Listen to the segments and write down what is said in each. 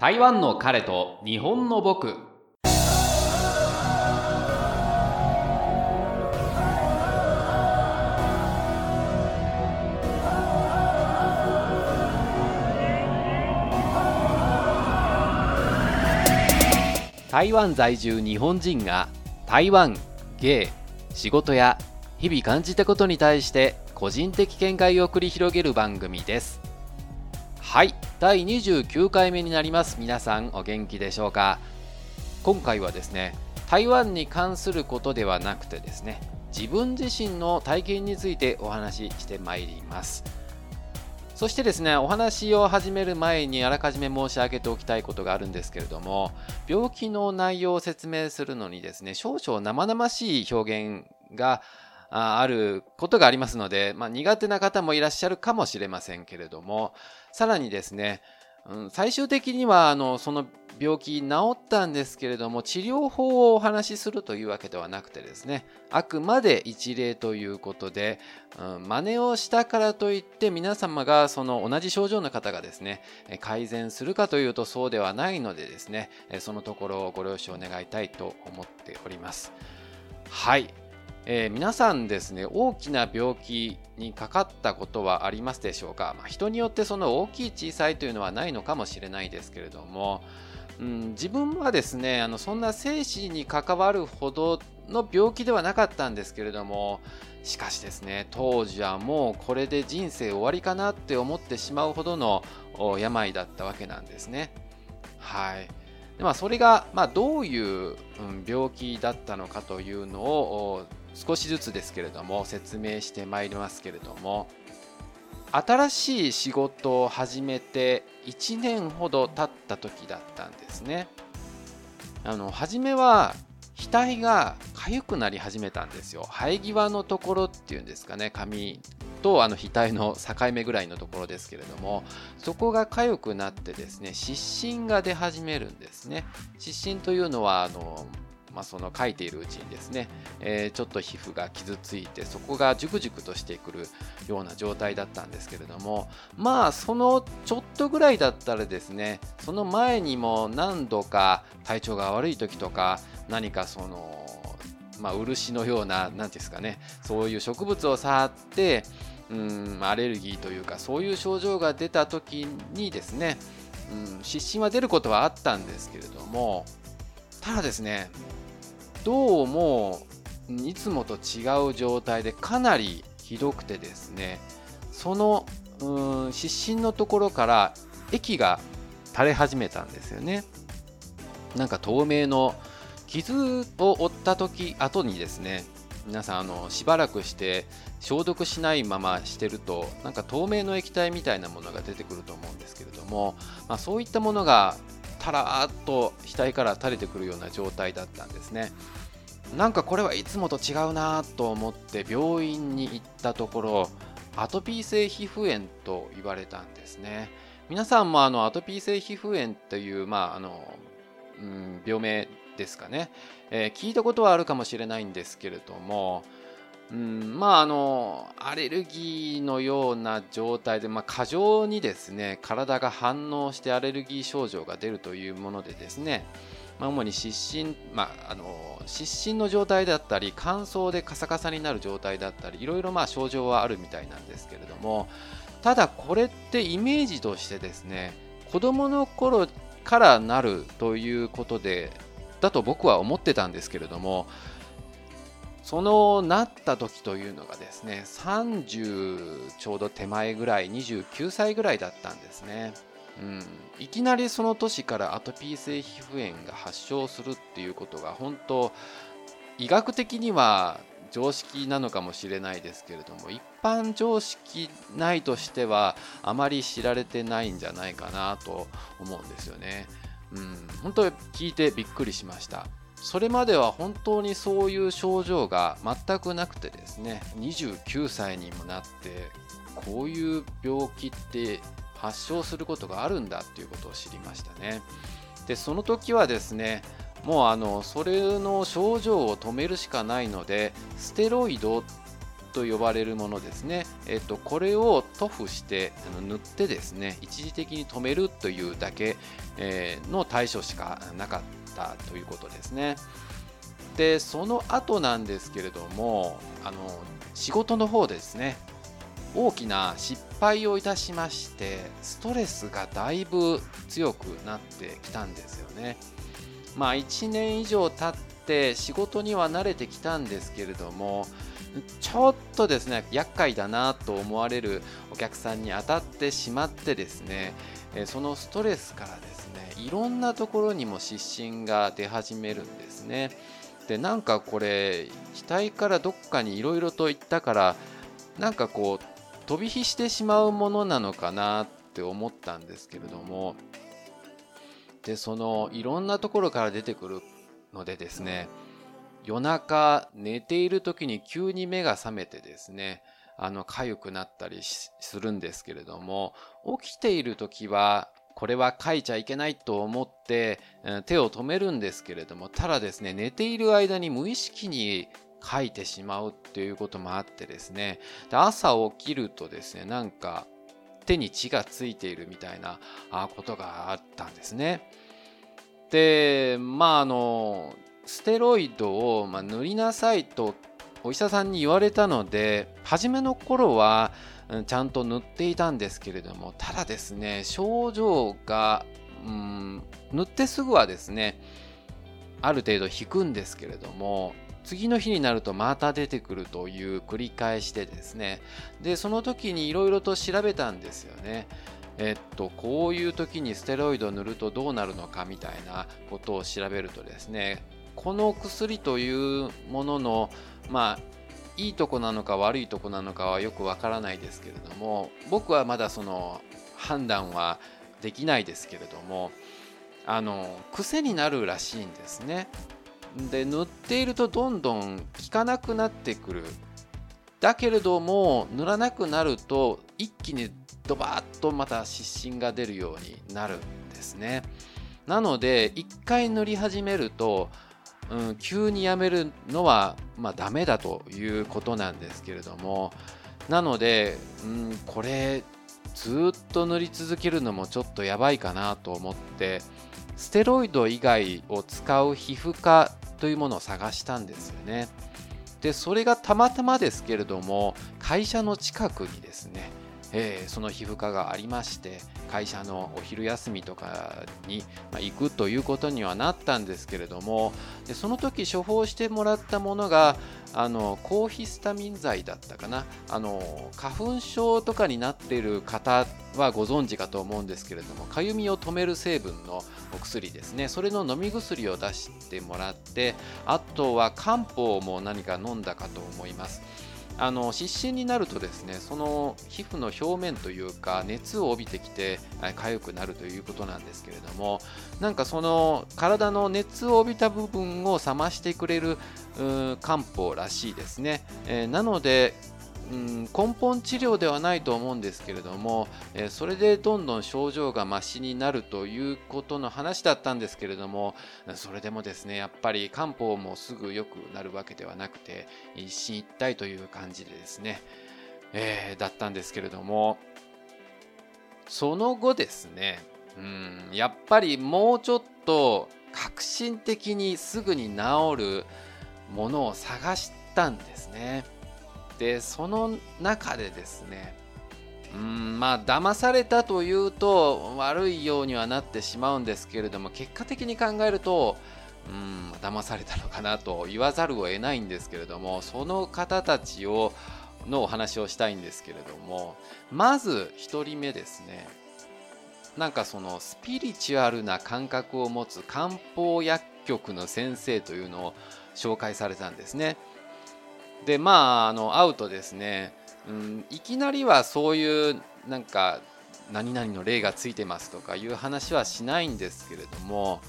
台湾の彼と日本の僕。台湾在住日本人が台湾芸仕事や日々感じたことに対して個人的見解を繰り広げる番組です。はい。第29回目になります。皆さんお元気でしょうか？今回はですね台湾に関することではなくてですね自分自身の体験についてお話ししてまいります。そしてですねお話を始める前にあらかじめ申し上げておきたいことがあるんですけれども病気の内容を説明するのにですね少々生々しい表現があることがありますので、まあ、苦手な方もいらっしゃるかもしれませんけれどもさらにですね、うん、最終的にはあのその病気治ったんですけれども治療法をお話しするというわけではなくてですねあくまで一例ということで、うん、真似をしたからといって皆様がその同じ症状の方がですね改善するかというとそうではないのでですねそのところをご了承願いたいと思っております。はい。えー、皆さんですね大きな病気にかかったことはありますでしょうか、まあ、人によってその大きい小さいというのはないのかもしれないですけれども、うん、自分はですねあのそんな生死に関わるほどの病気ではなかったんですけれどもしかしですね当時はもうこれで人生終わりかなって思ってしまうほどの病だったわけなんですね。はいでまあ、それが、まあ、どういう、病気だったのかというのを少しずつですけれども説明してまいりますけれども新しい仕事を始めて1年ほど経った時だったんですね。あの初めは額が痒くなり始めたんですよ。生え際のところっていうんですかね髪とあの額の境目ぐらいのところですけれどもそこが痒くなってですね湿疹が出始めるんですね。湿疹というのはあのまあ、その書いているうちにですね、えー、ちょっと皮膚が傷ついてそこがジュクジュクとしてくるような状態だったんですけれどもまあそのちょっとぐらいだったらですねその前にも何度か体調が悪い時とか何かそのまあ、漆のような何ですかねそういう植物を触ってうんアレルギーというかそういう症状が出た時にですね、うん、湿疹は出ることはあったんですけれどもただですねどうもいつもと違う状態でかなりひどくてですねそのうん湿疹のところから液が垂れ始めたんですよね。なんか透明の傷を負った時後にですね皆さんあのしばらくして消毒しないまましてるとなんか透明の液体みたいなものが出てくると思うんですけれども、まあ、そういったものがたらーっと額から垂れてくるような状態だったんですね。なんかこれはいつもと違うなと思って病院に行ったところアトピー性皮膚炎と言われたんですね。皆さんもあのアトピー性皮膚炎という、まああのうん、病名ですかね、えー、聞いたことはあるかもしれないんですけれどもうん、まああのアレルギーのような状態で、まあ、過剰にですね体が反応してアレルギー症状が出るというものでですね、まあ、主に湿疹、まあ、あの湿疹の状態だったり乾燥でカサカサになる状態だったりいろいろまあ症状はあるみたいなんですけれどもただこれってイメージとしてですね子供の頃からなるということでだと僕は思ってたんですけれどもそのなった時というのがですね30ちょうど手前ぐらい29歳ぐらいだったんですね、うん、いきなりその年からアトピー性皮膚炎が発症するっていうことが本当医学的には常識なのかもしれないですけれども一般常識ないとしてはあまり知られてないんじゃないかなと思うんですよね。うん、本当聞いてびっくりしました。それまでは本当にそういう症状が全くなくてですね29歳にもなってこういう病気って発症することがあるんだっていうことを知りましたね。でその時はですねもうあのそれの症状を止めるしかないのでステロイドと呼ばれるものですね、えっと、これを塗布して塗ってですね一時的に止めるというだけ、の対処しかなかった。ということですね。でその後なんですけれどもあの仕事の方ですね。大きな失敗をいたしましてストレスがだいぶ強くなってきたんですよね。まあ1年以上経って仕事には慣れてきたんですけれどもちょっとですね厄介だなと思われるお客さんに当たってしまってですねそのストレスからですねいろんなところにも湿疹が出始めるんですね。でなんかこれ額からどっかにいろいろと言ったからなんかこう飛び火してしまうものなのかなって思ったんですけれども。でそのいろんなところから出てくるのでですね夜中寝ている時に急に目が覚めてですねあの痒くなったりするんですけれども起きている時はこれは書いちゃいけないと思って手を止めるんですけれどもただですね寝ている間に無意識に書いてしまうっていうこともあってですねで朝起きるとですねなんか手に血がついているみたいなことがあったんですね。でまああのステロイドを、ま塗りなさいとお医者さんに言われたので初めの頃はちゃんと塗っていたんですけれどもただですね症状が、うん、塗ってすぐはですねある程度引くんですけれども次の日になるとまた出てくるという繰り返しでですねでその時にいろいろと調べたんですよね。えっとこういう時にステロイドを塗るとどうなるのかみたいなことを調べるとですねこの薬というもののまあいいとこなのか悪いとこなのかはよくわからないですけれども僕はまだその判断はできないですけれどもあの癖になるらしいんですね。で塗っているとどんどん効かなくなってくる。だけれども塗らなくなると一気にドバーッとまた湿疹が出るようになるんですね。なので一回塗り始めると、うん、急にやめるのはまあダメだということなんですけれどもなので、うん、これずっと塗り続けるのもちょっとやばいかなと思ってステロイド以外を使う皮膚科というものを探したんですよね。でそれがたまたまですけれども会社の近くにですねえー、その皮膚科がありまして会社のお昼休みとかに行くということにはなったんですけれどもでその時処方してもらったものがあの抗ヒスタミン剤だったかなあの花粉症とかになっている方はご存知かと思うんですけれどもかゆみを止める成分のお薬ですねそれの飲み薬を出してもらってあとは漢方も何か飲んだかと思います。あの湿疹になるとですねその皮膚の表面というか熱を帯びてきて痒くなるということなんですけれどもなんかその体の熱を帯びた部分を冷ましてくれる漢方らしいですね、えー、なのでうん、根本治療ではないと思うんですけれども、え、それでどんどん症状がましになるということの話だったんですけれどもそれでもですねやっぱり漢方もすぐ良くなるわけではなくて一進一退という感じでですね、えー、だったんですけれどもその後ですねうんやっぱりもうちょっと革新的にすぐに治るものを探したんですね。でその中でですねうんまあ騙されたというと悪いようにはなってしまうんですけれども結果的に考えるとうん騙されたのかなと言わざるを得ないんですけれどもその方たちをのお話をしたいんですけれどもまず1人目ですねなんかそのスピリチュアルな感覚を持つ漢方薬局の先生というのを紹介されたんですね。でまああの会うとですね、うん、いきなりはそういうなんか何々の例がついてますとかいう話はしないんですけれども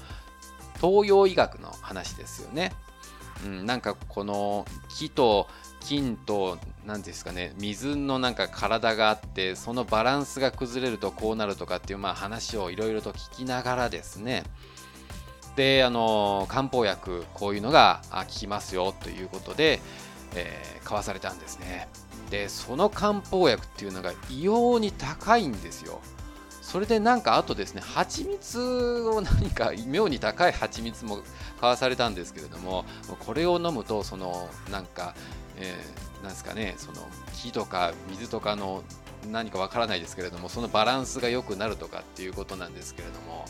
東洋医学の話ですよね。うん、なんかこの木と金と何ですかね水のなんか体があってそのバランスが崩れるとこうなるとかっていうまあ話をいろいろと聞きながらですねであの漢方薬こういうのが効きますよということでえー、買わされたんですね。でその漢方薬っていうのが異様に高いんですよ。それでなんかあとですね蜂蜜を何か妙に高い蜂蜜も買わされたんですけれどもこれを飲むとそのなんか、えー、なんですかねその木とか水とかの何かわからないですけれどもそのバランスが良くなるとかっていうことなんですけれども。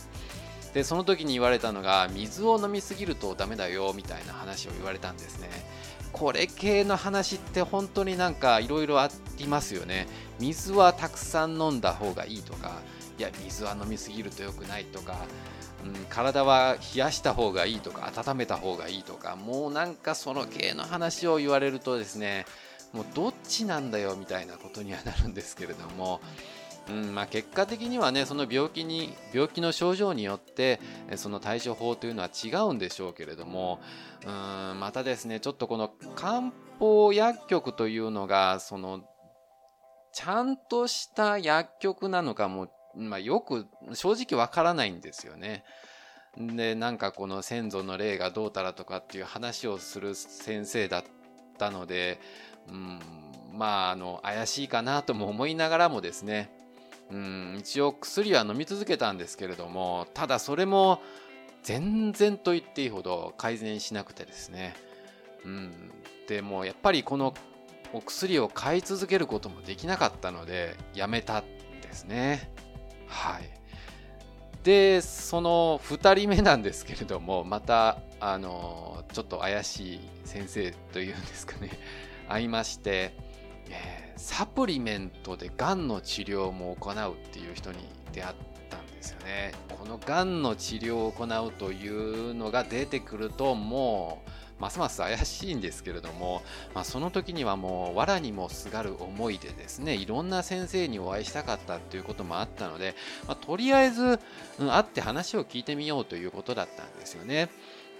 でその時に言われたのが水を飲みすぎるとダメだよみたいな話を言われたんですね。これ系の話って本当になんかいろいろありますよね。水はたくさん飲んだ方がいいとかいや水は飲みすぎると良くないとか、うん、体は冷やした方がいいとか温めた方がいいとかもうなんかその系の話を言われるとですねもうどっちなんだよみたいなことにはなるんですけれども、うんまあ、結果的にはねその病気に病気の症状によってその対処法というのは違うんでしょうけれどもうんまたですねちょっとこの漢方薬局というのがそのちゃんとした薬局なのかもまあ、よく正直わからないんですよね。でなんかこの先祖の霊がどうたらとかっていう話をする先生だったので、うん、まああの怪しいかなとも思いながらもですね、うん、一応薬は飲み続けたんですけれどもただそれも全然と言っていいほど改善しなくてですね、うん、でもやっぱりこのお薬を買い続けることもできなかったのでやめたんですね。はい。で、その2人目なんですけれども、また、あの、ちょっと怪しい先生というんですかね、会いまして、えー、サプリメントでがんの治療も行うっていう人に出会ったんですよね。このがんの治療を行うというのが出てくると、もう、ますます怪しいんですけれども、まあ、その時にはもう藁にもすがる思いでですねいろんな先生にお会いしたかったということもあったので、まあ、とりあえず、うん、会って話を聞いてみようということだったんですよね。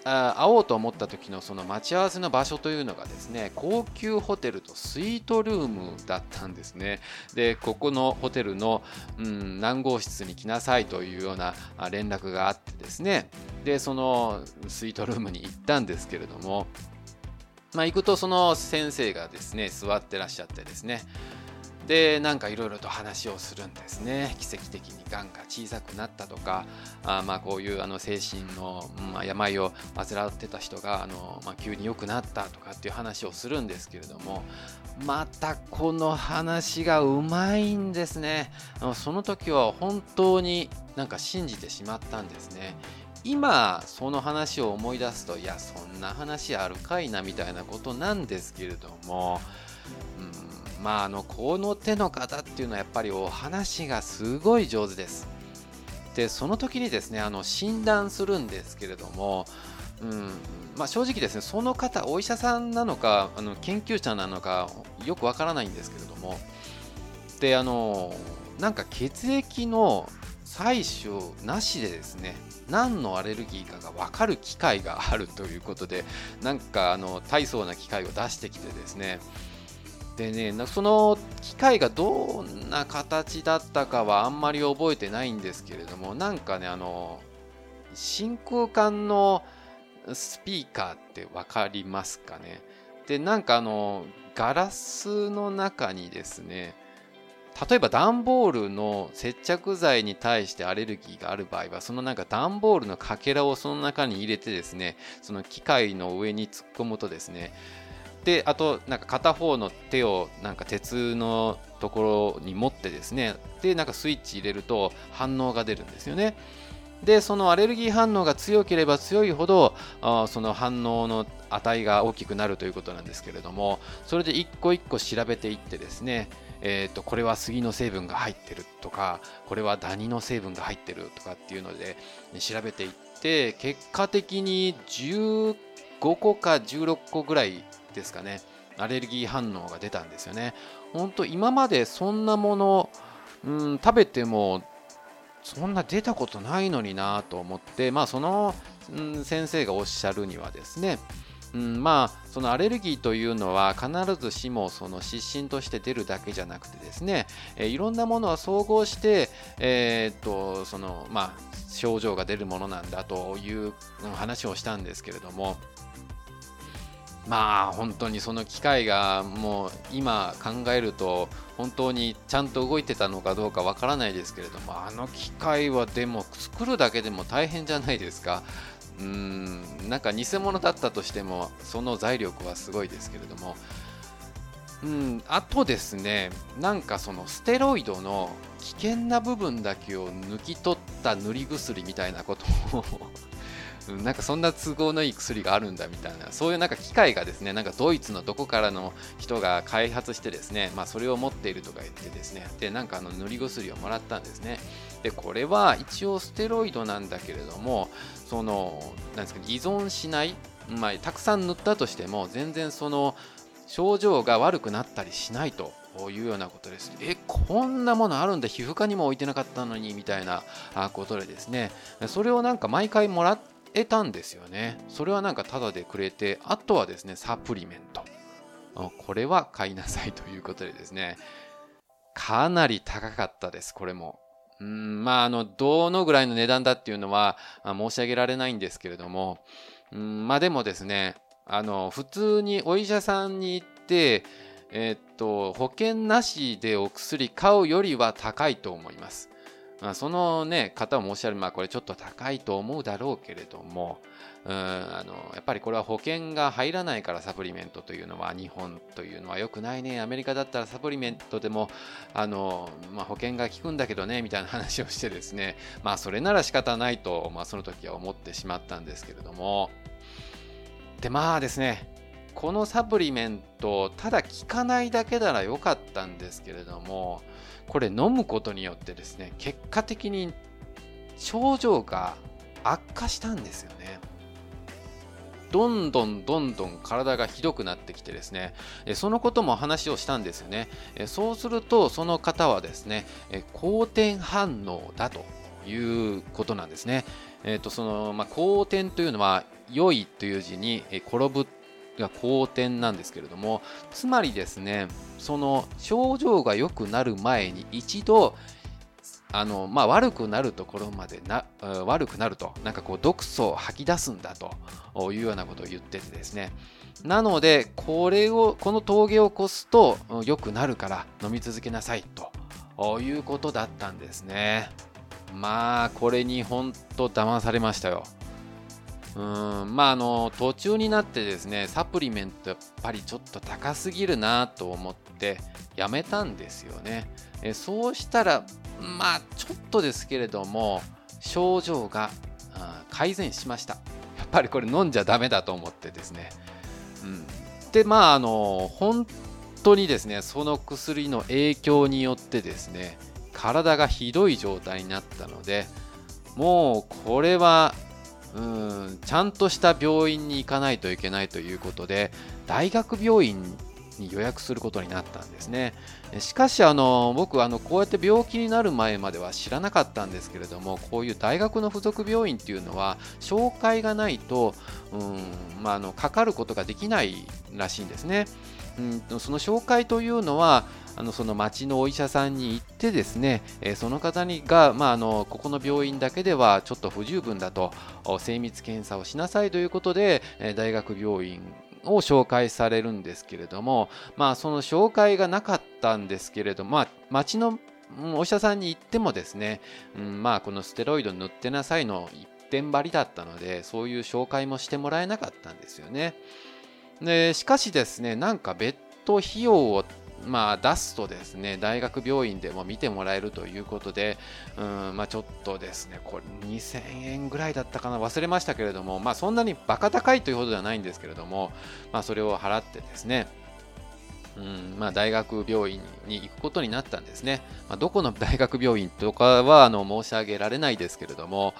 会おうと思った時のその待ち合わせの場所というのがですね高級ホテルとスイートルームだったんですね。でここのホテルの、うん、何号室に来なさいというような連絡があってですね。でそのスイートルームに行ったんですけれどもまあ行くとその先生がですね座ってらっしゃってですねでなんかいろいろと話をするんですね。奇跡的にがんが小さくなったとかあまあこういうあの精神の、まあ、病を患ってた人があの、まあ、急に良くなったとかっていう話をするんですけれどもまたこの話がうまいんですね。その時は本当になんか信じてしまったんですね。今その話を思い出すといやそんな話あるかいなみたいなことなんですけれども、まああのこの手の方っていうのはやっぱりお話がすごい上手です。でその時にですねあの診断するんですけれども、うんまあ、正直ですねその方お医者さんなのかあの研究者なのかよくわからないんですけれどもであのなんか血液の採取なしでですね何のアレルギーかが分かる機械があるということでなんかあの大層な機械を出してきてですねでね、その機械がどんな形だったかはあんまり覚えてないんですけれども、なんかね、あの、真空管のスピーカーって分かりますかね？で、なんかあの、ガラスの中にですね、例えば段ボールの接着剤に対してアレルギーがある場合はそのなんか段ボールのかけらをその中に入れてですねその機械の上に突っ込むとですねであとなんか片方の手をなんか鉄のところに持ってですね。でなんかスイッチ入れると反応が出るんですよね。でそのアレルギー反応が強ければ強いほどあその反応の値が大きくなるということなんですけれどもそれで一個一個調べていってですねえーと、これは杉の成分が入ってるとかこれはダニの成分が入ってるとかっていうので調べていって結果的に15個か16個ぐらいですかね。アレルギー反応が出たんですよね。本当今までそんなもの、うん、食べてもそんな出たことないのになと思ってまあその、うん、先生がおっしゃるにはですねうん、まあそのアレルギーというのは必ずしもその湿疹として出るだけじゃなくてですね、えー、いろんなものは総合して、えー、っとそのまあ、症状が出るものなんだという話をしたんですけれどもまあ本当にその機械がもう今考えると本当にちゃんと動いてたのかどうかわからないですけれどもあの機械はでも作るだけでも大変じゃないですか。うんなんか偽物だったとしてもその財力はすごいですけれども。うん、あとですねなんかそのステロイドの危険な部分だけを抜き取った塗り薬みたいなことをなんかそんな都合のいい薬があるんだみたいなそういうなんか機械がですねなんかドイツのどこからの人が開発してですねまあそれを持っているとか言ってですねでなんかあの塗り薬をもらったんですねでこれは一応ステロイドなんだけれどもそのなんですか依存しないまあ、たくさん塗ったとしても全然その症状が悪くなったりしないというようなことです。え、こんなものあるんだ、皮膚科にも置いてなかったのにみたいなことでですね、それをなんか毎回もらっえたんですよね。それはなんかタダでくれて、あとはですね、サプリメント。これは買いなさいということでですね、かなり高かったです、これも。うんまあ、あの、どのぐらいの値段だっていうのは、まあ、申し上げられないんですけれども、うんまあでもですね、あの普通にお医者さんに行って、えー、っと保険なしでお薬買うよりは高いと思います。まあ、その、ね、方を申し上げる、まあ、これちょっと高いと思うだろうけれども、うんあのやっぱりこれは保険が入らないからサプリメントというのは日本というのは良くないねアメリカだったらサプリメントでもあの、まあ、保険が効くんだけどねみたいな話をしてですねまあそれなら仕方ないと、まあ、その時は思ってしまったんですけれども。でまあですねこのサプリメントただ効かないだけなら良かったんですけれどもこれ飲むことによってですね結果的に症状が悪化したんですよね。どんどんどんどん体がひどくなってきてですねそのことも話をしたんですよね。そうするとその方はですね好転反応だということなんですね。えーとそのまあ、好転というのは良いという字に転ぶが好転なんですけれどもつまりですねその症状が良くなる前に一度あのまあ、悪くなるところまでな悪くなるとなんかこう毒素を吐き出すんだというようなことを言っててですね。なのでこれをこの峠を越すと良くなるから飲み続けなさいということだったんですね。まあこれに本当騙されましたよ。うんまああの途中になってですねサプリメントやっぱりちょっと高すぎるなと思ってやめたんですよね。えそうしたらまあちょっとですけれども症状が改善しました。やっぱりこれ飲んじゃダメだと思ってですね、うん、でまああの本当にですねその薬の影響によってですね体がひどい状態になったのでもうこれはうんちゃんとした病院に行かないといけないということで大学病院に予約することになったんですね。しかしあの僕あのこうやって病気になる前までは知らなかったんですけれどもこういう大学の附属病院っていうのは紹介がないとうん、まあ、あのかかることができないらしいんですね。うんその紹介というのはあのその町のお医者さんに行ってですね、えその方にが、まあ、あのここの病院だけではちょっと不十分だと精密検査をしなさいということで、え大学病院を紹介されるんですけれども、まあ、その紹介がなかったんですけれども、まあ、町のお医者さんに行ってもですね、うん、まあこのステロイド塗ってなさいの一点張りだったのでそういう紹介もしてもらえなかったんですよね。でしかしですねなんか別途費用をまあ、出すとですね大学病院でも見てもらえるということで、うんまあ、ちょっとですねこれ2000円ぐらいだったかな忘れましたけれども、まあ、そんなにバカ高いというほどではないんですけれども、まあ、それを払ってですねうんまあ、大学病院に行くことになったんですね。まあ、どこの大学病院とかはあの申し上げられないですけれども、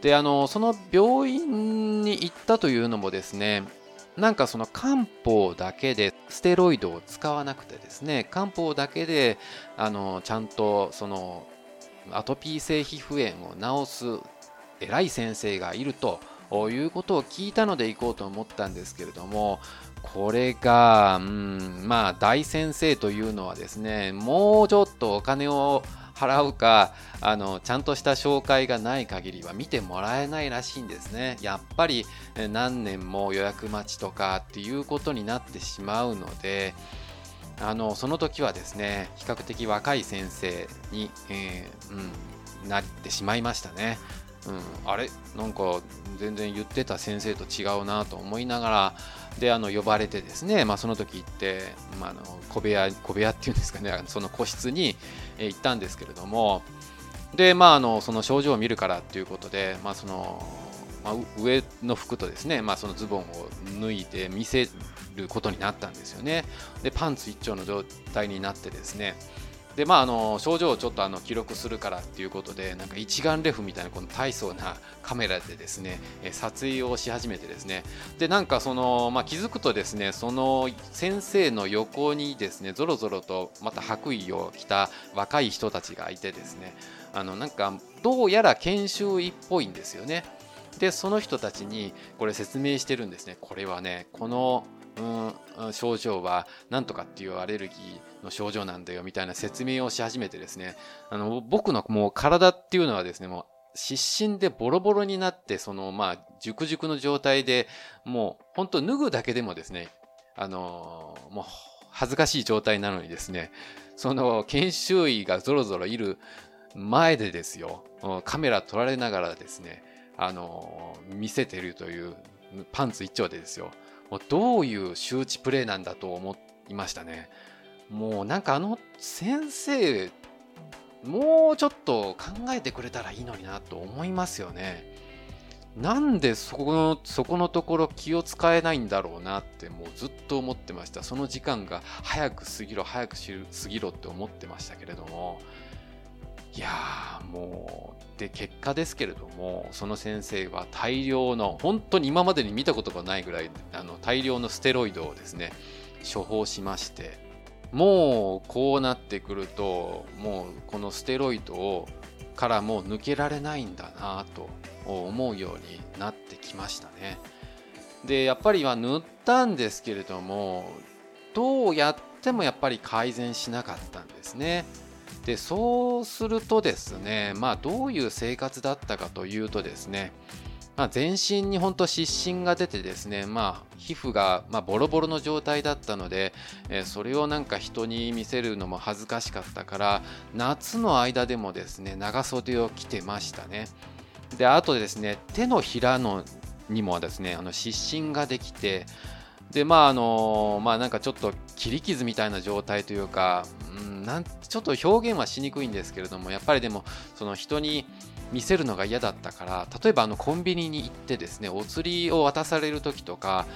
であのその病院に行ったというのもですね、なんかその漢方だけでステロイドを使わなくてですね漢方だけであのちゃんとそのアトピー性皮膚炎を治す偉い先生がいるということを聞いたので行こうと思ったんですけれどもこれが、うん、まあ大先生というのはですねもうちょっとお金を払うかあのちゃんとした紹介がない限りは見てもらえないらしいんですねやっぱり何年も予約待ちとかっていうことになってしまうのであのその時はですね比較的若い先生に、えー、うん、なってしまいましたね。うん、あれ？なんか全然言ってた先生と違うなと思いながらであの呼ばれてですね、まあ、その時行って、まあ、あの小部屋小部屋っていうんですかねその個室に、え行ったんですけれどもでまああのその症状を見るからっていうことで、まあ、そのまあ、上の服とですね、まあ、そのズボンを脱いで見せることになったんですよね。で、パンツ一丁の状態になってですね、で、まあ、あの症状をちょっとあの記録するからっていうことで、なんか一眼レフみたいなこの大層な カメラでですね、撮影をし始めてですね、で、なんかその、まあ、気づくとですね、その先生の横にですね、ぞろぞろとまた白衣を着た若い人たちがいてですね、あのなんかどうやら研修医っぽいんですよね。でその人たちにこれ説明してるんですねこれはねこのうん症状は何とかっていうアレルギーの症状なんだよみたいな説明をし始めてですねあの僕のもう体っていうのはですねもう失神でボロボロになってそのまあ熟熟の状態でもう本当脱ぐだけでもですねあのもう恥ずかしい状態なのにですねその研修医がぞろぞろいる前でですよカメラ撮られながらですねあの見せてるというパンツ一丁でですよもうどういう周知プレイなんだと思いましたね。もうなんかあの先生もうちょっと考えてくれたらいいのになと思いますよね。なんでそこのそこのところ気を使えないんだろうなってもうずっと思ってました。その時間が早く過ぎろ早く過ぎろって思ってましたけれども。いやーもうで結果ですけれどもその先生は大量の本当に今までに見たことがないぐらいあの大量のステロイドをですね処方しましてもうこうなってくるともうこのステロイドをからもう抜けられないんだなと思うようになってきましたね。でやっぱりは塗ったんですけれどもどうやってもやっぱり改善しなかったんですね。でそうするとですね、まあ、どういう生活だったかというとですね、まあ、全身に本当湿疹が出てですね、まあ、皮膚がまボロボロの状態だったので、えそれをなんか人に見せるのも恥ずかしかったから夏の間でもですね長袖を着てましたね。であとですね手のひらのにもですねあの湿疹ができてでまああのまあなんかちょっと切り傷みたいな状態というか、うん、なんちょっと表現はしにくいんですけれどもやっぱりでもその人に見せるのが嫌だったから例えばあのコンビニに行ってですねお釣りを渡される時とか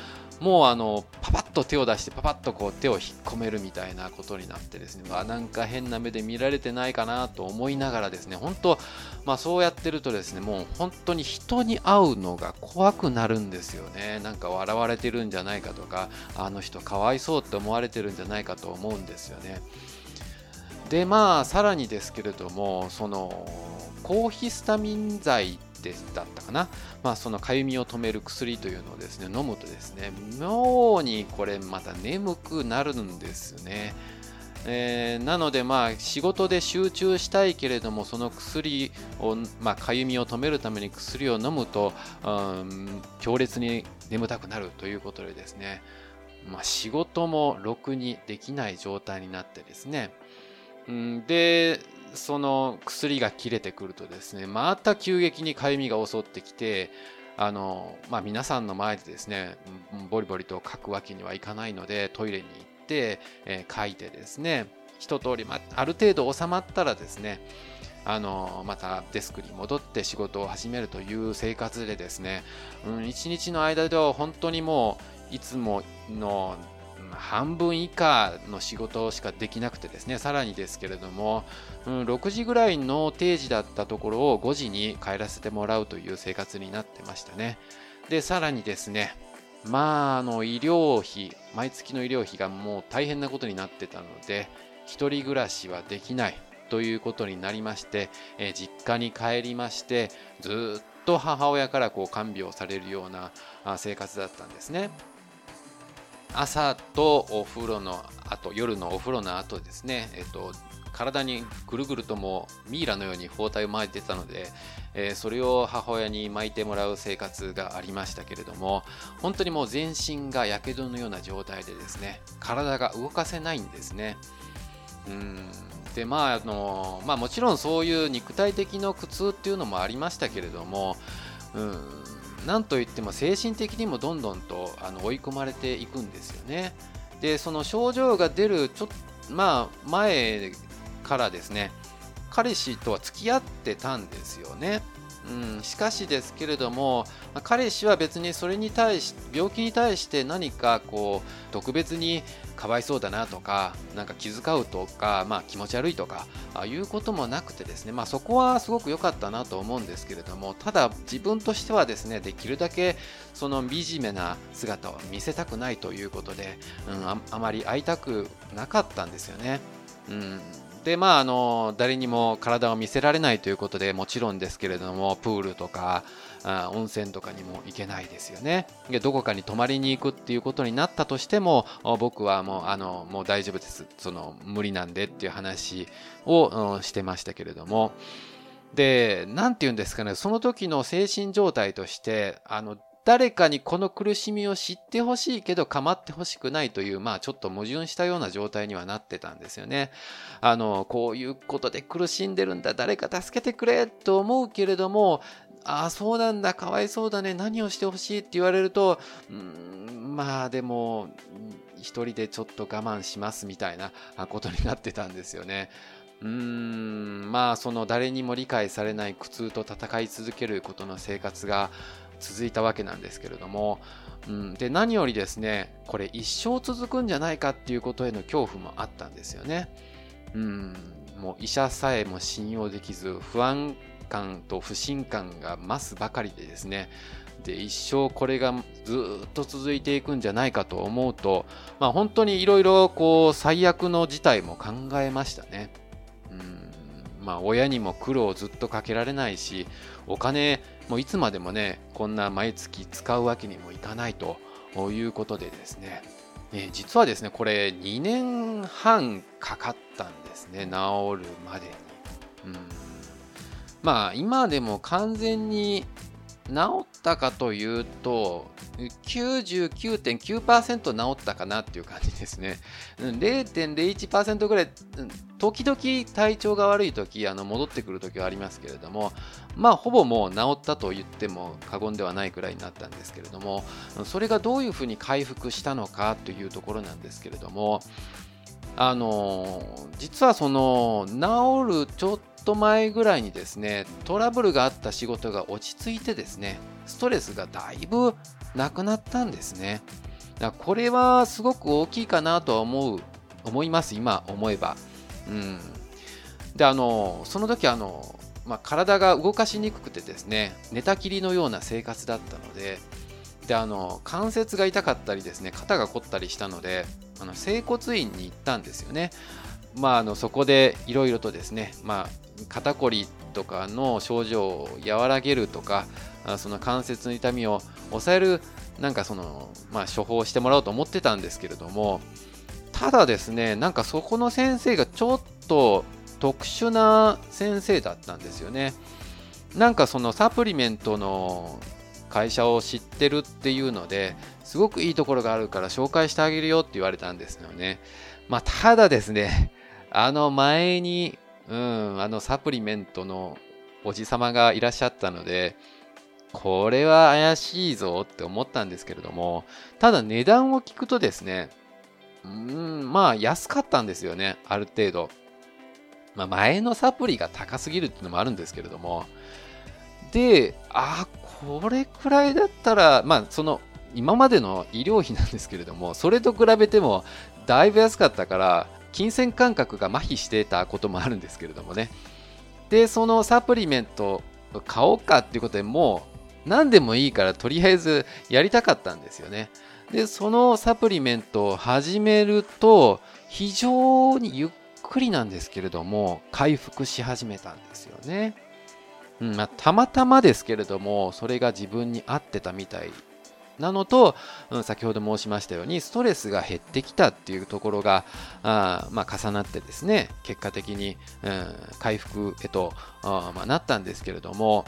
もうあのパパッと手を出してパパッとこう手を引っ込めるみたいなことになってですね、まあ、なんか変な目で見られてないかなと思いながらですね本当、まあ、そうやってるとですねもう本当に人に会うのが怖くなるんですよね。なんか笑われてるんじゃないかとかあの人かわいそうって思われてるんじゃないかと思うんですよね。でまあさらにですけれどもその抗ヒスタミン剤でだったかな、まあ、そのかゆみを止める薬というのをですね飲むとですね妙にこれまた眠くなるんですね。えー、なのでまあ仕事で集中したいけれどもその薬をまあ、かゆみを止めるために薬を飲むと、うん、強烈に眠たくなるということでですね、まあ、仕事もろくにできない状態になってですね、うん、でその薬が切れてくるとですねまた急激にかゆみが襲ってきてあの、まあ、皆さんの前でですねボリボリと書くわけにはいかないのでトイレに行って、えー、書いてですね一通り、まあ、る程度収まったらですねあのまたデスクに戻って仕事を始めるという生活でですね、うん、一日の間では本当にもういつもの半分以下の仕事しかできなくてですね、さらにですけれども、うん、6時ぐらいの定時だったところを5時に帰らせてもらうという生活になってましたね。で、さらにですね、まあ、あの、医療費、毎月の医療費がもう大変なことになってたので、一人暮らしはできないということになりまして、え、実家に帰りまして、ずっと母親からこう看病されるような生活だったんですね。朝とお風呂の後夜のお風呂の後ですね、えっと、体にぐるぐるともミイラのように包帯を巻いてたので、えー、それを母親に巻いてもらう生活がありましたけれども本当にもう全身がやけどのような状態でですね体が動かせないんですね。うん。でまああのまあもちろんそういう肉体的な苦痛っていうのもありましたけれどもうん。なんといっても精神的にもどんどんとあの追い込まれていくんですよねでその症状が出るちょっまあ前からですね彼氏とは付き合ってたんですよね。うん、しかしですけれども、彼氏は別にそれに対し病気に対して何かこう特別にかわいそうだなとかなんか気遣うとか、まあ、気持ち悪いとかあいうこともなくてですね、まあ、そこはすごく良かったなと思うんですけれどもただ自分としてはですねできるだけその惨めな姿を見せたくないということで、うん、ああまり会いたくなかったんですよね。うんでまああの誰にも体を見せられないということでもちろんですけれどもプールとかあ温泉とかにも行けないですよね。でどこかに泊まりに行くっていうことになったとしても僕はもうあのもう大丈夫です。その無理なんでっていう話をしてましたけれども。で何て言うんですかね。その時の精神状態としてあの誰かにこの苦しみを知ってほしいけど構ってほしくないという、まあちょっと矛盾したような状態にはなってたんですよね。あの、こういうことで苦しんでるんだ、誰か助けてくれと思うけれども、ああ、そうなんだ、かわいそうだね、何をしてほしいって言われると、うん、まあでも、一人でちょっと我慢しますみたいなことになってたんですよね。うーんまあその誰にも理解されない苦痛と戦い続けることの生活が続いたわけなんですけれども、うん、で何よりですねこれ一生続くんじゃないかっていうことへの恐怖もあったんですよね。うん、もう医者さえも信用できず不安感と不信感が増すばかりでですねで一生これがずっと続いていくんじゃないかと思うと、まあ、本当にいろいろこう最悪の事態も考えましたね。うんまあ、親にも苦労をずっとかけられないしお金もういつまでもねこんな毎月使うわけにもいかないということでですね、え実はですねこれ2年半かかったんですね治るまでに。うんまあ今でも完全に治ったかというと99.9%治ったかなっていう感じですね。0.01%ぐらい、時々体調が悪い時、あの戻ってくる時はありますけれども、まあほぼもう治ったと言っても過言ではないくらいになったんですけれども、それがどういうふうに回復したのかというところなんですけれども、あの実はその治るちょっとと前ぐらいにですねトラブルがあった仕事が落ち着いてですねストレスがだいぶなくなったんですね。だこれはすごく大きいかなとは思う思います今思えば。うん。であのその時あの、まあ、体が動かしにくくてですね寝たきりのような生活だったのでであの関節が痛かったりですね肩が凝ったりしたのであの整骨院に行ったんですよね。まあ、あのそこでいろいろとですね、まあ、肩こりとかの症状を和らげるとかその関節の痛みを抑えるなんかその、まあ、処方をしてもらおうと思ってたんですけれどもただですねなんかそこの先生がちょっと特殊な先生だったんですよね。なんかそのサプリメントの会社を知ってるっていうのですごくいいところがあるから紹介してあげるよって言われたんですよね。まあただですねあの前にうん、あのサプリメントのおじさまがいらっしゃったので、これは怪しいぞって思ったんですけれども、ただ値段を聞くとですね、うん、まあ安かったんですよね、ある程度。まあ前のサプリが高すぎるっていうのもあるんですけれども、で、あ、これくらいだったら、まあその今までの医療費なんですけれども、それと比べてもだいぶ安かったから、金銭感覚が麻痺していたこともあるんですけれどもね。で、そのサプリメント買おうかっていうことでもう何でもいいからとりあえずやりたかったんですよね。で、そのサプリメントを始めると非常にゆっくりなんですけれども回復し始めたんですよね。うんまあ、たまたまですけれどもそれが自分に合ってたみたいなのと、うん、先ほど申しましたようにストレスが減ってきたっていうところがあ、まあ、重なってですね結果的に、うん、回復へとあ、まあ、なったんですけれども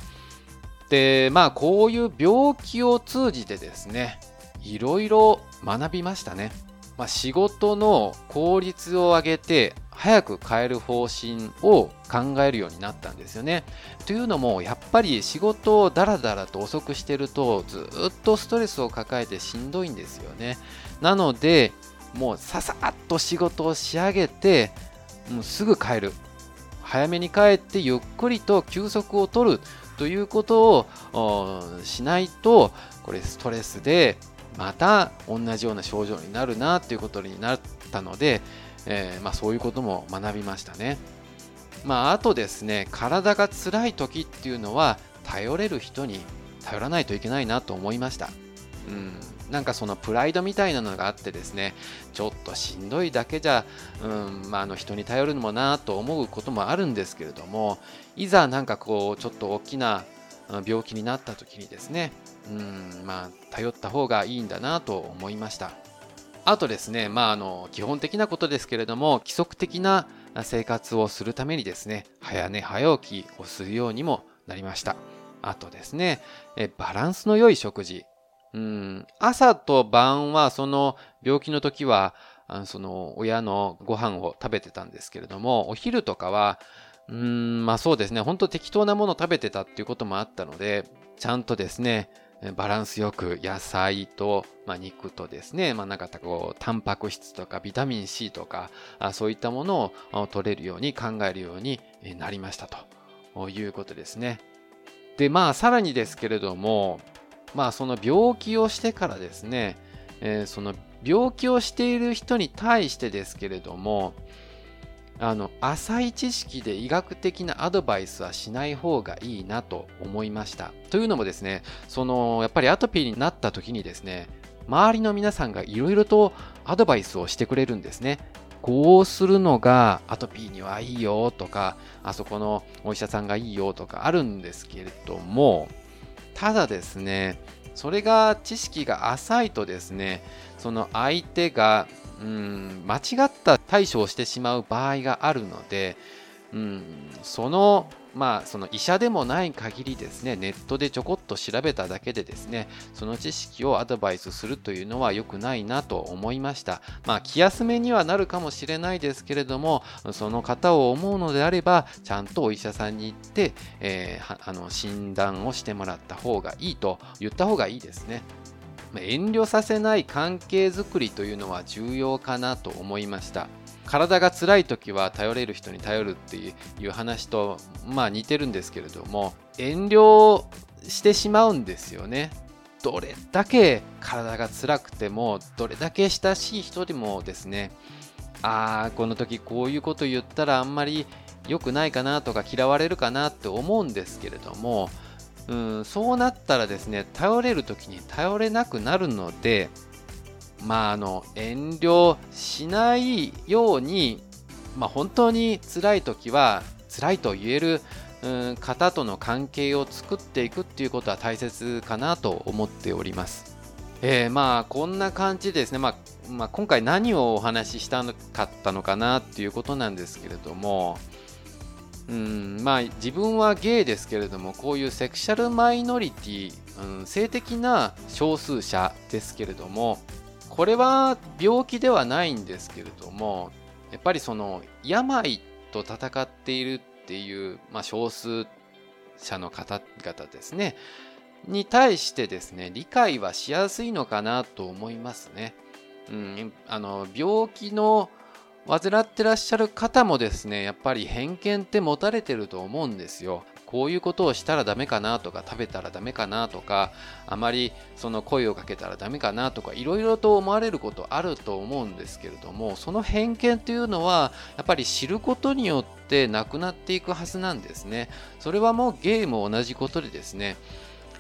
でまあこういう病気を通じてですねいろいろ学びましたね。まあ、仕事の効率を上げて早く変える方針を考えるようになったんですよね。というのもやっぱり仕事をダラダラと遅くしてるとずっとストレスを抱えてしんどいんですよね。なのでもうささっと仕事を仕上げてもうすぐ帰る早めに帰ってゆっくりと休息を取るということをしないとこれストレスでまた同じような症状になるなということになったので、えー、まあ、そういうことも学びましたね。まあ、あとですね体が辛い時っていうのは頼れる人に頼らないといけないなと思いました。うん、なんかそのプライドみたいなのがあってですねちょっとしんどいだけじゃ、うんまあ、あの人に頼るのもなと思うこともあるんですけれどもいざなんかこうちょっと大きな病気になった時にですねうんまあ頼った方がいいんだなと思いましたあとですねまああの基本的なことですけれども規則的な生活をするためにですね早寝早起きをするようにもなりましたあとですねえバランスの良い食事うん朝と晩はその病気の時はあのその親のご飯を食べてたんですけれどもお昼とかはうん、まあそうですね。本当適当なもの食べてたっていうこともあったので、ちゃんとですね、バランスよく野菜と、まあ、肉とですね、まあ、なんかこう、タンパク質とかビタミン C とか、あそういったものを取れるように考えるようになりましたということですね。で、まあさらにですけれども、まあその病気をしてからですね、えー、その病気をしている人に対してですけれども、あの浅い知識で医学的なアドバイスはしない方がいいなと思いました。というのもですね、そのやっぱりアトピーになった時にですね、周りの皆さんがいろいろとアドバイスをしてくれるんですね。こうするのがアトピーにはいいよとか、あそこのお医者さんがいいよとかあるんですけれども、ただですね、それが知識が浅いとですね、その相手がうん間違った対処をしてしまう場合があるので、うん、そのまあその医者でもない限りですねネットでちょこっと調べただけでですねその知識をアドバイスするというのは良くないなと思いました。まあ気休めにはなるかもしれないですけれどもその方を思うのであればちゃんとお医者さんに行って、えー、あの診断をしてもらった方がいいと言った方がいいですね。遠慮させない関係づくりというのは重要かなと思いました。体が辛い時は頼れる人に頼るっていう話とまあ似てるんですけれども遠慮してしまうんですよね。どれだけ体が辛くてもどれだけ親しい人でもですねああこの時こういうこと言ったらあんまり良くないかなとか嫌われるかなって思うんですけれどもうん、そうなったらですね、頼れる時に頼れなくなるので、まあ、あの、遠慮しないように、まあ、本当に辛い時は、辛いと言える、うん、方との関係を作っていくっていうことは大切かなと思っております。えー、まあこんな感じですね、まあ、まあ、今回何をお話ししたかったのかなっていうことなんですけれども、うんまあ、自分はゲイですけれどもこういうセクシャルマイノリティ、うん、性的な少数者ですけれどもこれは病気ではないんですけれどもやっぱりその病と戦っているっていう、まあ、少数者の方々ですねに対してですね理解はしやすいのかなと思いますね。うん、あの病気の患ってらっしゃる方もですね、やっぱり偏見って持たれてると思うんですよ。こういうことをしたらダメかなとか、食べたらダメかなとか、あまりその声をかけたらダメかなとか、いろいろと思われることあると思うんですけれども、その偏見というのは、やっぱり知ることによってなくなっていくはずなんですね。それはもうゲーム同じことでですね、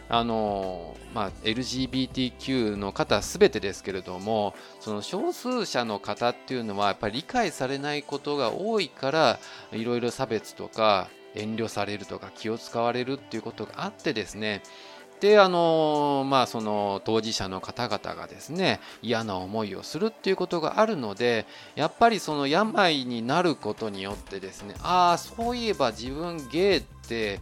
あのまあ、LGBTQ の方すべてですけれどもその少数者の方っていうのはやっぱり理解されないことが多いからいろいろ差別とか遠慮されるとか気を使われるっていうことがあってですねであのまあその当事者の方々がですね嫌な思いをするっていうことがあるのでやっぱりその病になることによってですねああそういえば自分ゲイって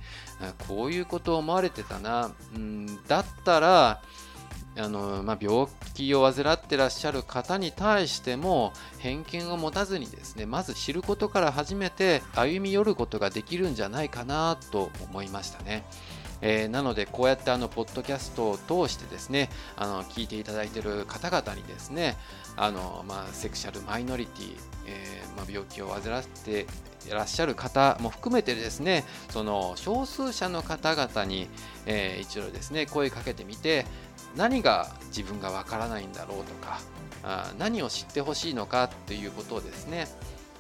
こういうことを思われてたな、うん、だったらあの、まあ、病気を患ってらっしゃる方に対しても偏見を持たずにですねまず知ることから始めて歩み寄ることができるんじゃないかなと思いましたね。えー、なのでこうやってあのポッドキャストを通してですねあの聞いていただいている方々にですねあの、まあ、セクシャルマイノリティ、えー、まあ、病気を患っていらっしゃる方も含めてですねその少数者の方々に、えー、一度ですね声かけてみて何が自分がわからないんだろうとかあ何を知ってほしいのかっていうことをですね、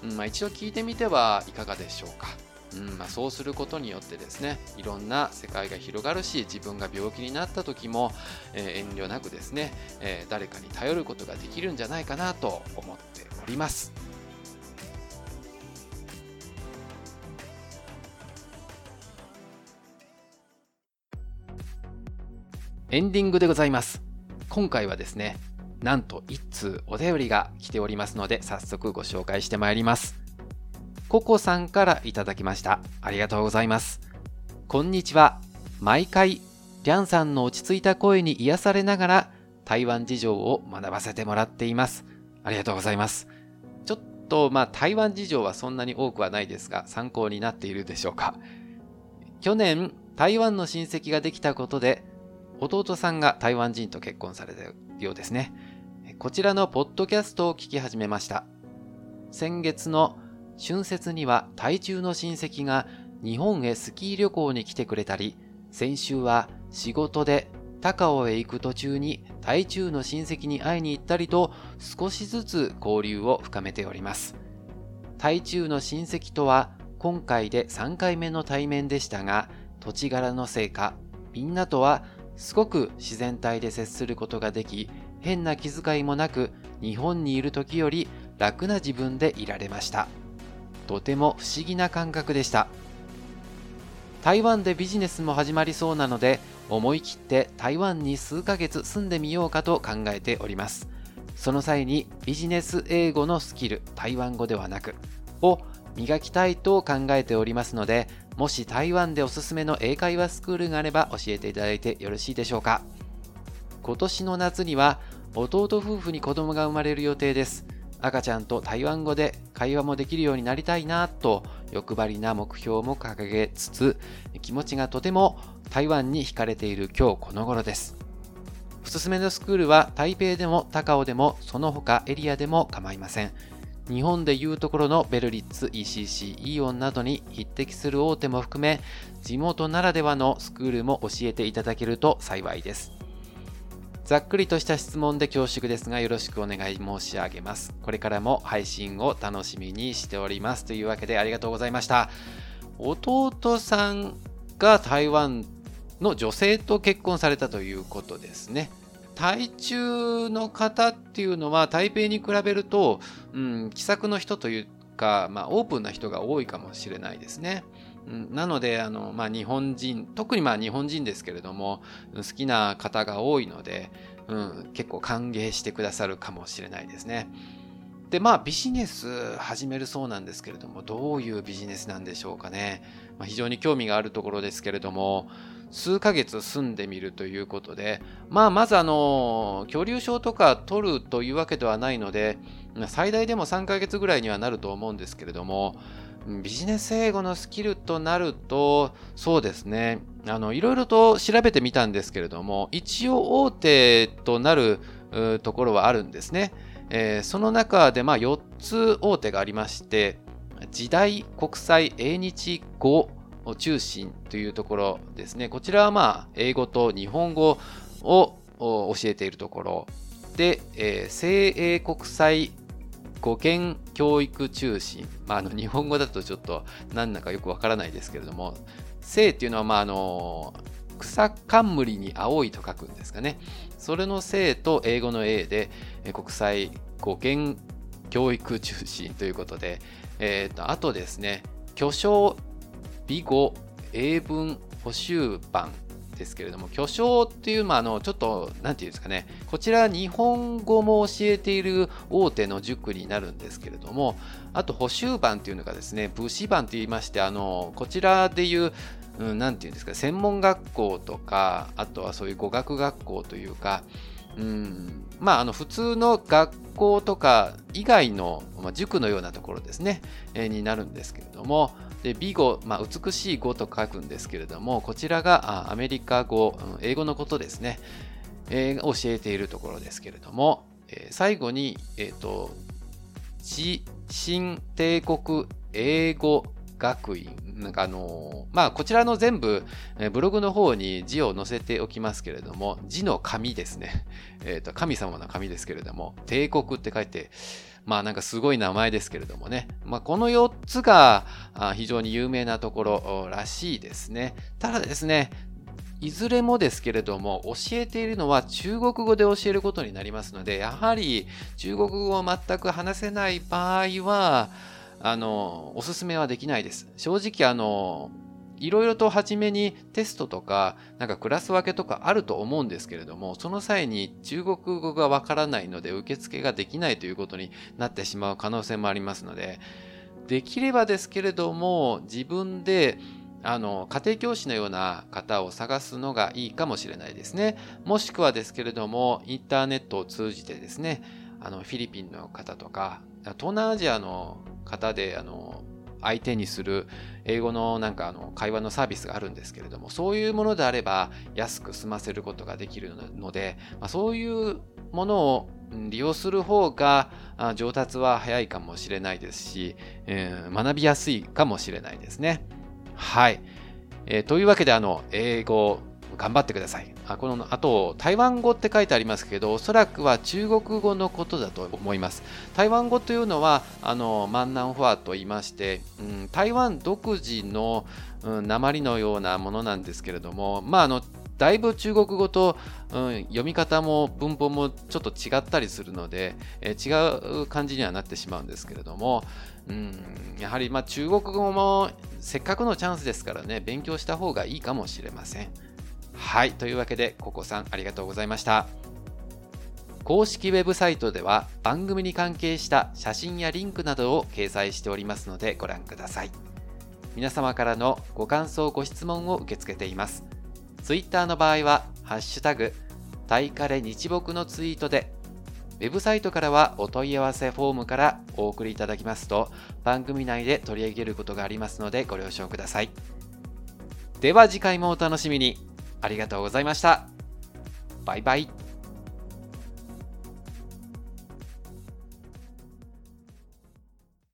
うんまあ、一度聞いてみてはいかがでしょうか。うんまあ、そうすることによってですねいろんな世界が広がるし自分が病気になった時も、えー、遠慮なくですね、えー、誰かに頼ることができるんじゃないかなと思っております。エンディングでございます。今回はですね、なんと1通お便りが来ておりますので、早速ご紹介してまいります。ココさんからいただきました。ありがとうございます。こんにちは。毎回、リャンさんの落ち着いた声に癒されながら、台湾事情を学ばせてもらっています。ありがとうございます。ちょっと、まあ、台湾事情はそんなに多くはないですが、参考になっているでしょうか。去年、台湾の親戚ができたことで、弟さんが台湾人と結婚されたようですね。こちらのポッドキャストを聞き始めました。先月の春節には台中の親戚が日本へスキー旅行に来てくれたり、先週は仕事で高尾へ行く途中に台中の親戚に会いに行ったりと少しずつ交流を深めております。台中の親戚とは今回で3回目の対面でしたが、土地柄のせいか、みんなとはすごく自然体で接することができ、変な気遣いもなく日本にいる時より楽な自分でいられました。とても不思議な感覚でした。台湾でビジネスも始まりそうなので思い切って台湾に数ヶ月住んでみようかと考えております。その際にビジネス英語のスキル台湾語ではなくを磨きたいと考えておりますのでもし台湾でおすすめの英会話スクールがあれば教えていただいてよろしいでしょうか。今年の夏には弟夫婦に子供が生まれる予定です。赤ちゃんと台湾語で会話もできるようになりたいなと欲張りな目標も掲げつつ気持ちがとても台湾に惹かれている今日この頃です。おすすめのスクールは台北でも高尾でもその他エリアでも構いません。日本でいうところのベルリッツ ECC イオンなどに匹敵する大手も含め地元ならではのスクールも教えていただけると幸いです。ざっくりとした質問で恐縮ですがよろしくお願い申し上げます。これからも配信を楽しみにしております。というわけでありがとうございました。弟さんが台湾の女性と結婚されたということですね。台中の方っていうのは台北に比べると、うん、気さくの人というか、まあ、オープンな人が多いかもしれないですね。なのであの、まあ、日本人特にまあ日本人ですけれども好きな方が多いので、うん、結構歓迎してくださるかもしれないですね。でまあビジネス始めるそうなんですけれどもどういうビジネスなんでしょうかね、まあ、非常に興味があるところですけれども数ヶ月住んでみるということでまあまずあの居留証とか取るというわけではないので最大でも3ヶ月ぐらいにはなると思うんですけれどもビジネス英語のスキルとなると、そうですね。あの、いろいろと調べてみたんですけれども、一応大手となるところはあるんですね。えー、その中で、まあ、4つ大手がありまして、時代国際英日語を中心というところですね。こちらはまあ、英語と日本語を教えているところ。で、えー、精英国際語源教育中心、まあ、あの 日本語だとちょっと何だかよくわからないですけれども。性っていうのは、まあ、あの草冠に青いと書くんですかね。それの性と英語の A で国際語源教育中心ということで、えーと、あとですね巨匠美語英文補習版ですけれども、巨匠っていう、まあ、あの、ちょっと、なんていうんですかね、こちら日本語も教えている大手の塾になるんですけれども、あと補習班っていうのがですね、武士班と言いまして、あの、こちらでいう、うん、ていうんですか、専門学校とか、あとはそういう語学学校というか、うん、まあ、あの普通の学校とか以外の、まあ、塾のようなところですね、えー、になるんですけれども、で美語、まあ、美しい語と書くんですけれども、こちらがアメリカ語、英語のことですね、えー、教えているところですけれども、えー、最後に、えっ、ー、と、地新帝国英語学院。なんかあのまあ、こちらの全部、えブログの方に字を載せておきますけれども、字の紙ですね。えっ、ー、と、神様の紙ですけれども、帝国って書いて、まあなんかすごい名前ですけれどもね。まあこの4つが非常に有名なところらしいですね。ただですね、いずれもですけれども、教えているのは中国語で教えることになりますので、やはり中国語を全く話せない場合は、あの、おすすめはできないです。正直、あの、いろいろと初めにテストとか、なんかクラス分けとかあると思うんですけれども、その際に中国語がわからないので受付ができないということになってしまう可能性もありますので、できればですけれども、自分であの家庭教師のような方を探すのがいいかもしれないですね。もしくはですけれども、インターネットを通じてですね、あのフィリピンの方とか、東南アジアの方であの相手にする英語のなんかあの会話のサービスがあるんですけれどもそういうものであれば安く済ませることができるので、まあ、そういうものを利用する方が上達は早いかもしれないですし、えー、学びやすいかもしれないですね。はい。えー、というわけであの英語頑張ってください。あこのあと、台湾語って書いてありますけど、おそらくは中国語のことだと思います。台湾語というのは、あの、マンナンファーと言いまして、うん、台湾独自の、うん、鉛のようなものなんですけれども、まあ、あの、だいぶ中国語と、うん、読み方も文法もちょっと違ったりするので、えー、違う感じにはなってしまうんですけれども、うん、やはりま中国語もせっかくのチャンスですからね、勉強した方がいいかもしれません。はい、というわけで、ココさんありがとうございました。公式ウェブサイトでは番組に関係した写真やリンクなどを掲載しておりますのでご覧ください。皆様からのご感想、ご質問を受け付けています。Twitter の場合は、ハッシュタグ、タイカレ日木のツイートで、ウェブサイトからはお問い合わせフォームからお送りいただきますと、番組内で取り上げることがありますのでご了承ください。では次回もお楽しみに。ありがとうございました。バイバイ。